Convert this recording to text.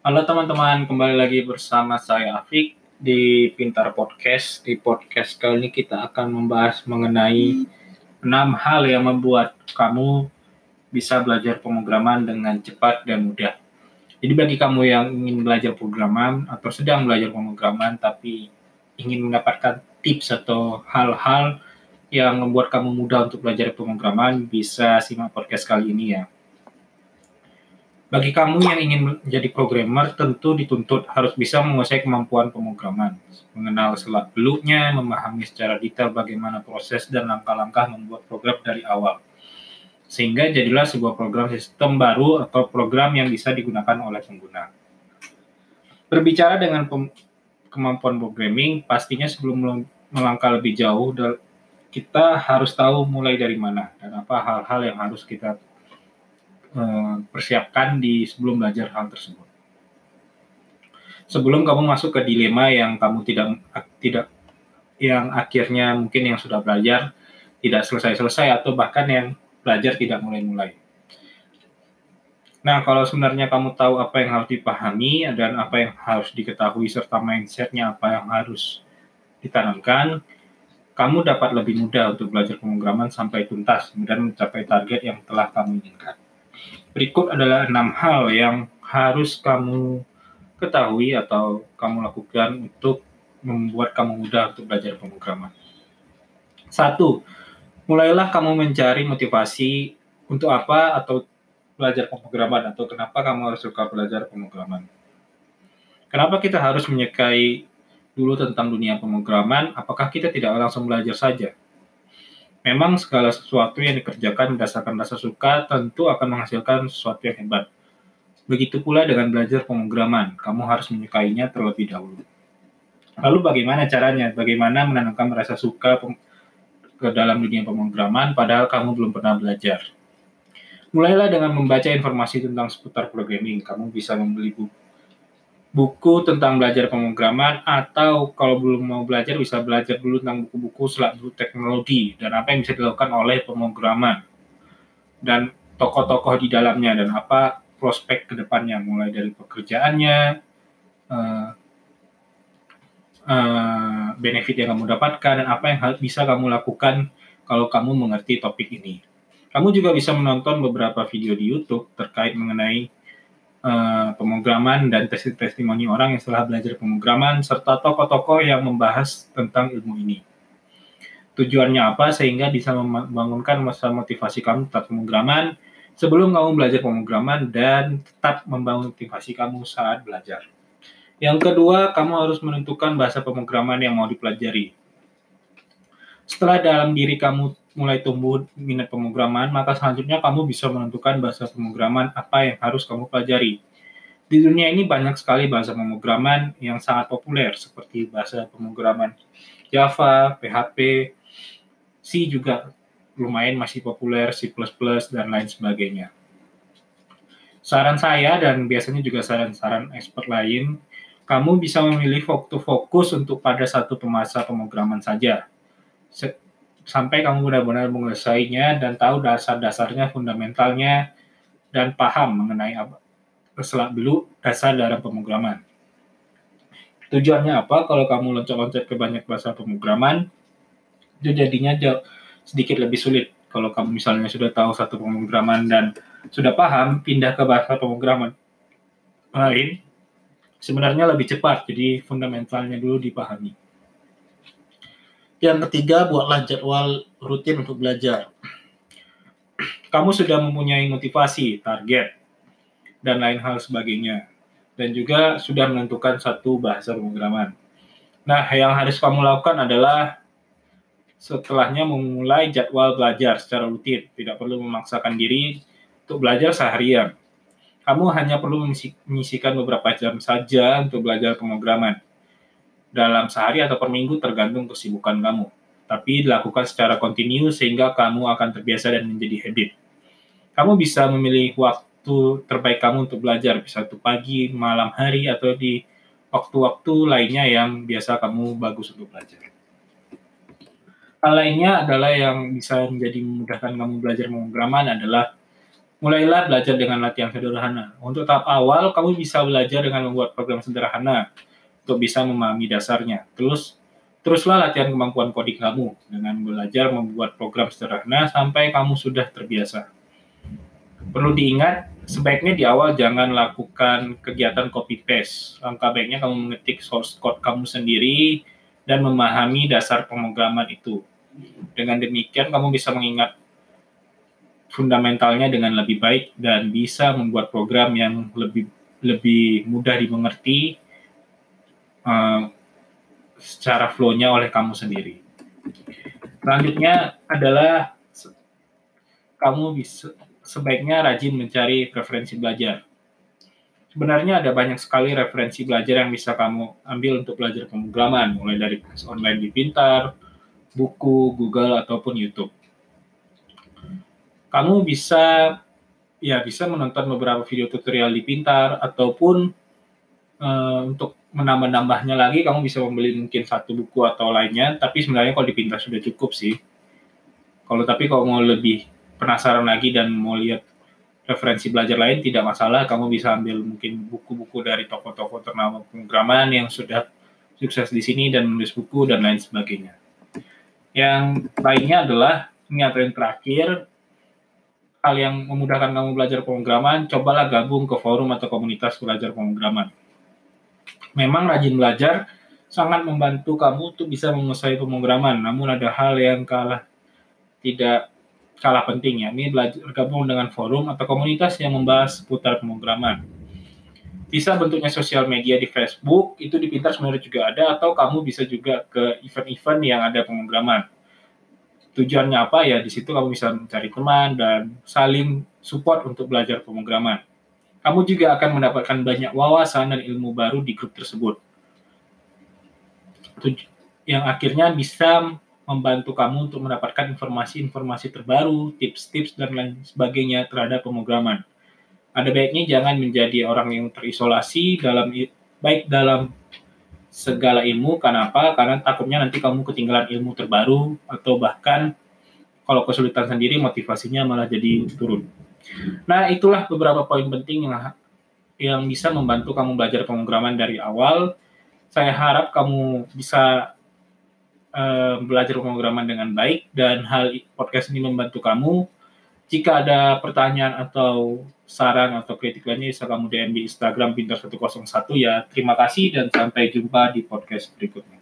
Halo teman-teman, kembali lagi bersama saya Afik di Pintar Podcast. Di podcast kali ini kita akan membahas mengenai enam hal yang membuat kamu bisa belajar pemrograman dengan cepat dan mudah. Jadi bagi kamu yang ingin belajar pemrograman atau sedang belajar pemrograman tapi ingin mendapatkan tips atau hal-hal yang membuat kamu mudah untuk belajar pemrograman, bisa simak podcast kali ini ya. Bagi kamu yang ingin menjadi programmer, tentu dituntut harus bisa menguasai kemampuan pemrograman, mengenal selak-beluknya, memahami secara detail bagaimana proses dan langkah-langkah membuat program dari awal. Sehingga jadilah sebuah program sistem baru atau program yang bisa digunakan oleh pengguna. Berbicara dengan kemampuan programming, pastinya sebelum melangkah lebih jauh, kita harus tahu mulai dari mana dan apa hal-hal yang harus kita persiapkan di sebelum belajar hal tersebut. Sebelum kamu masuk ke dilema yang kamu tidak tidak yang akhirnya mungkin yang sudah belajar tidak selesai-selesai atau bahkan yang belajar tidak mulai-mulai. Nah, kalau sebenarnya kamu tahu apa yang harus dipahami dan apa yang harus diketahui serta mindsetnya apa yang harus ditanamkan, kamu dapat lebih mudah untuk belajar pemrograman sampai tuntas dan mencapai target yang telah kamu inginkan. Berikut adalah enam hal yang harus kamu ketahui atau kamu lakukan untuk membuat kamu mudah untuk belajar pemrograman. Satu, mulailah kamu mencari motivasi untuk apa atau belajar pemrograman atau kenapa kamu harus suka belajar pemrograman. Kenapa kita harus menyukai dulu tentang dunia pemrograman? Apakah kita tidak langsung belajar saja? Memang segala sesuatu yang dikerjakan berdasarkan rasa suka tentu akan menghasilkan sesuatu yang hebat. Begitu pula dengan belajar pemrograman, kamu harus menyukainya terlebih dahulu. Lalu bagaimana caranya? Bagaimana menanamkan rasa suka ke dalam dunia pemrograman padahal kamu belum pernah belajar? Mulailah dengan membaca informasi tentang seputar programming. Kamu bisa membeli buku buku tentang belajar pemrograman atau kalau belum mau belajar bisa belajar dulu tentang buku-buku dulu teknologi dan apa yang bisa dilakukan oleh pemrograman dan tokoh-tokoh di dalamnya dan apa prospek ke depannya mulai dari pekerjaannya uh, uh, benefit yang kamu dapatkan dan apa yang bisa kamu lakukan kalau kamu mengerti topik ini. Kamu juga bisa menonton beberapa video di YouTube terkait mengenai uh, pemrograman dan testimoni orang yang telah belajar pemrograman serta tokoh-tokoh yang membahas tentang ilmu ini. Tujuannya apa? Sehingga bisa membangunkan masa motivasi kamu tetap pemrograman sebelum kamu belajar pemrograman dan tetap membangun motivasi kamu saat belajar. Yang kedua, kamu harus menentukan bahasa pemrograman yang mau dipelajari. Setelah dalam diri kamu mulai tumbuh minat pemrograman, maka selanjutnya kamu bisa menentukan bahasa pemrograman apa yang harus kamu pelajari. Di dunia ini banyak sekali bahasa pemrograman yang sangat populer, seperti bahasa pemrograman Java, PHP, C juga lumayan masih populer, C++, dan lain sebagainya. Saran saya dan biasanya juga saran-saran expert lain, kamu bisa memilih waktu fokus untuk pada satu pemasa pemrograman saja sampai kamu benar-benar menguasainya dan tahu dasar-dasarnya, fundamentalnya, dan paham mengenai apa selak dulu dasar dalam pemrograman. Tujuannya apa? Kalau kamu loncat-loncat ke banyak bahasa pemrograman, itu jadinya jauh, sedikit lebih sulit. Kalau kamu misalnya sudah tahu satu pemrograman dan sudah paham, pindah ke bahasa pemrograman lain, sebenarnya lebih cepat. Jadi fundamentalnya dulu dipahami. Yang ketiga, buatlah jadwal rutin untuk belajar. Kamu sudah mempunyai motivasi, target, dan lain hal sebagainya. Dan juga sudah menentukan satu bahasa pemrograman. Nah, yang harus kamu lakukan adalah setelahnya memulai jadwal belajar secara rutin. Tidak perlu memaksakan diri untuk belajar seharian. Kamu hanya perlu menyisikan beberapa jam saja untuk belajar pemrograman dalam sehari atau per minggu tergantung kesibukan kamu. Tapi dilakukan secara kontinu sehingga kamu akan terbiasa dan menjadi habit. Kamu bisa memilih waktu terbaik kamu untuk belajar, bisa itu pagi, malam hari, atau di waktu-waktu lainnya yang biasa kamu bagus untuk belajar. Hal lainnya adalah yang bisa menjadi memudahkan kamu belajar pemrograman adalah Mulailah belajar dengan latihan sederhana. Untuk tahap awal, kamu bisa belajar dengan membuat program sederhana untuk bisa memahami dasarnya. Terus, teruslah latihan kemampuan coding kamu dengan belajar membuat program sederhana sampai kamu sudah terbiasa. Perlu diingat, sebaiknya di awal jangan lakukan kegiatan copy paste. Langkah baiknya kamu mengetik source code kamu sendiri dan memahami dasar pemrograman itu. Dengan demikian, kamu bisa mengingat fundamentalnya dengan lebih baik dan bisa membuat program yang lebih lebih mudah dimengerti uh, secara flow-nya oleh kamu sendiri. Selanjutnya adalah kamu bisa sebaiknya rajin mencari referensi belajar. Sebenarnya ada banyak sekali referensi belajar yang bisa kamu ambil untuk belajar pemrograman, mulai dari online di Pintar, buku, Google, ataupun YouTube kamu bisa ya bisa menonton beberapa video tutorial di Pintar ataupun uh, untuk menambah-nambahnya lagi kamu bisa membeli mungkin satu buku atau lainnya. Tapi sebenarnya kalau di Pintar sudah cukup sih. Kalau tapi kalau mau lebih penasaran lagi dan mau lihat referensi belajar lain tidak masalah. Kamu bisa ambil mungkin buku-buku dari toko-toko ternama pemrograman yang sudah sukses di sini dan menulis buku dan lain sebagainya. Yang lainnya adalah ini yang terakhir hal yang memudahkan kamu belajar pemrograman, cobalah gabung ke forum atau komunitas belajar pemrograman. Memang rajin belajar sangat membantu kamu untuk bisa menguasai pemrograman, namun ada hal yang kalah tidak kalah penting ya. Ini belajar gabung dengan forum atau komunitas yang membahas seputar pemrograman. Bisa bentuknya sosial media di Facebook, itu di Pintar sebenarnya juga ada, atau kamu bisa juga ke event-event yang ada pemrograman tujuannya apa ya di situ kamu bisa mencari teman dan saling support untuk belajar pemrograman. Kamu juga akan mendapatkan banyak wawasan dan ilmu baru di grup tersebut. Yang akhirnya bisa membantu kamu untuk mendapatkan informasi-informasi terbaru, tips-tips dan lain sebagainya terhadap pemrograman. Ada baiknya jangan menjadi orang yang terisolasi dalam baik dalam segala ilmu. Kenapa? Karena takutnya nanti kamu ketinggalan ilmu terbaru atau bahkan kalau kesulitan sendiri motivasinya malah jadi turun. Nah, itulah beberapa poin penting yang yang bisa membantu kamu belajar pemrograman dari awal. Saya harap kamu bisa uh, belajar pemrograman dengan baik dan hal podcast ini membantu kamu. Jika ada pertanyaan atau saran atau kritik lainnya bisa kamu DM di Instagram Pintar101 ya. Terima kasih dan sampai jumpa di podcast berikutnya.